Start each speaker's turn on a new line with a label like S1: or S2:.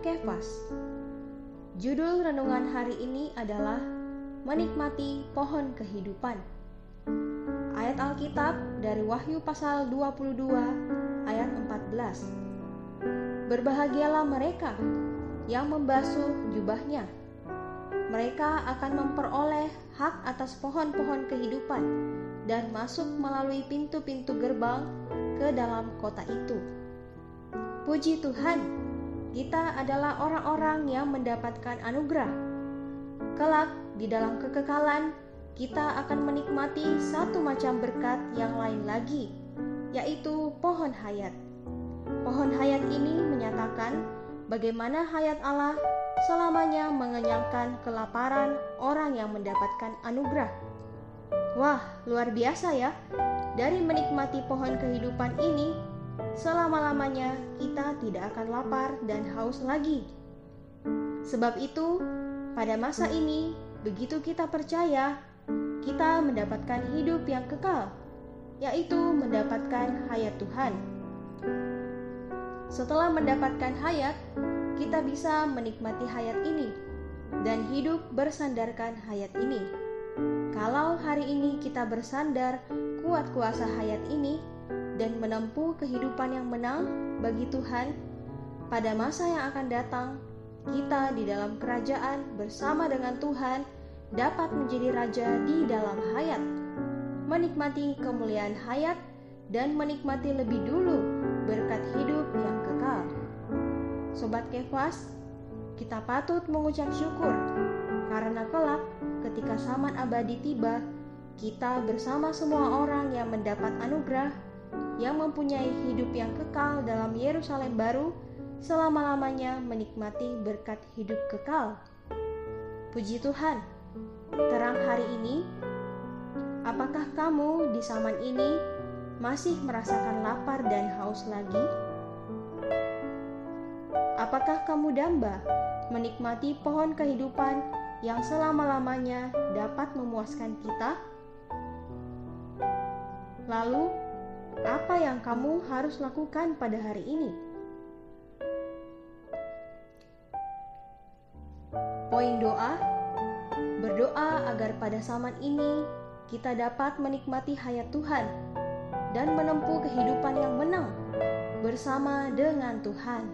S1: Kefas. Judul renungan hari ini adalah Menikmati Pohon Kehidupan. Ayat Alkitab dari Wahyu pasal 22 ayat 14. Berbahagialah mereka yang membasuh jubahnya. Mereka akan memperoleh hak atas pohon-pohon kehidupan dan masuk melalui pintu-pintu gerbang ke dalam kota itu. Puji Tuhan, kita adalah orang-orang yang mendapatkan anugerah. Kelak di dalam kekekalan, kita akan menikmati satu macam berkat yang lain lagi, yaitu pohon hayat. Pohon hayat ini menyatakan bagaimana hayat Allah selamanya mengenyangkan kelaparan orang yang mendapatkan anugerah. Wah, luar biasa ya! Dari menikmati pohon kehidupan ini, selama-lamanya kita tidak akan lapar dan haus lagi. Sebab itu, pada masa ini, begitu kita percaya, kita mendapatkan hidup yang kekal, yaitu mendapatkan hayat Tuhan. Setelah mendapatkan hayat, kita bisa menikmati hayat ini dan hidup bersandarkan hayat ini. Kalau hari ini kita bersandar kuat kuasa hayat ini, dan menempuh kehidupan yang menang bagi Tuhan, pada masa yang akan datang, kita di dalam kerajaan bersama dengan Tuhan dapat menjadi raja di dalam hayat, menikmati kemuliaan hayat, dan menikmati lebih dulu berkat hidup yang kekal. Sobat Kefas, kita patut mengucap syukur karena kelak ketika zaman abadi tiba, kita bersama semua orang yang mendapat anugerah yang mempunyai hidup yang kekal dalam Yerusalem baru selama-lamanya menikmati berkat hidup kekal. Puji Tuhan, terang hari ini, apakah kamu di zaman ini masih merasakan lapar dan haus lagi? Apakah kamu damba menikmati pohon kehidupan yang selama-lamanya dapat memuaskan kita? Lalu, apa yang kamu harus lakukan pada hari ini? Poin doa: berdoa agar pada zaman ini kita dapat menikmati hayat Tuhan dan menempuh kehidupan yang menang bersama dengan Tuhan.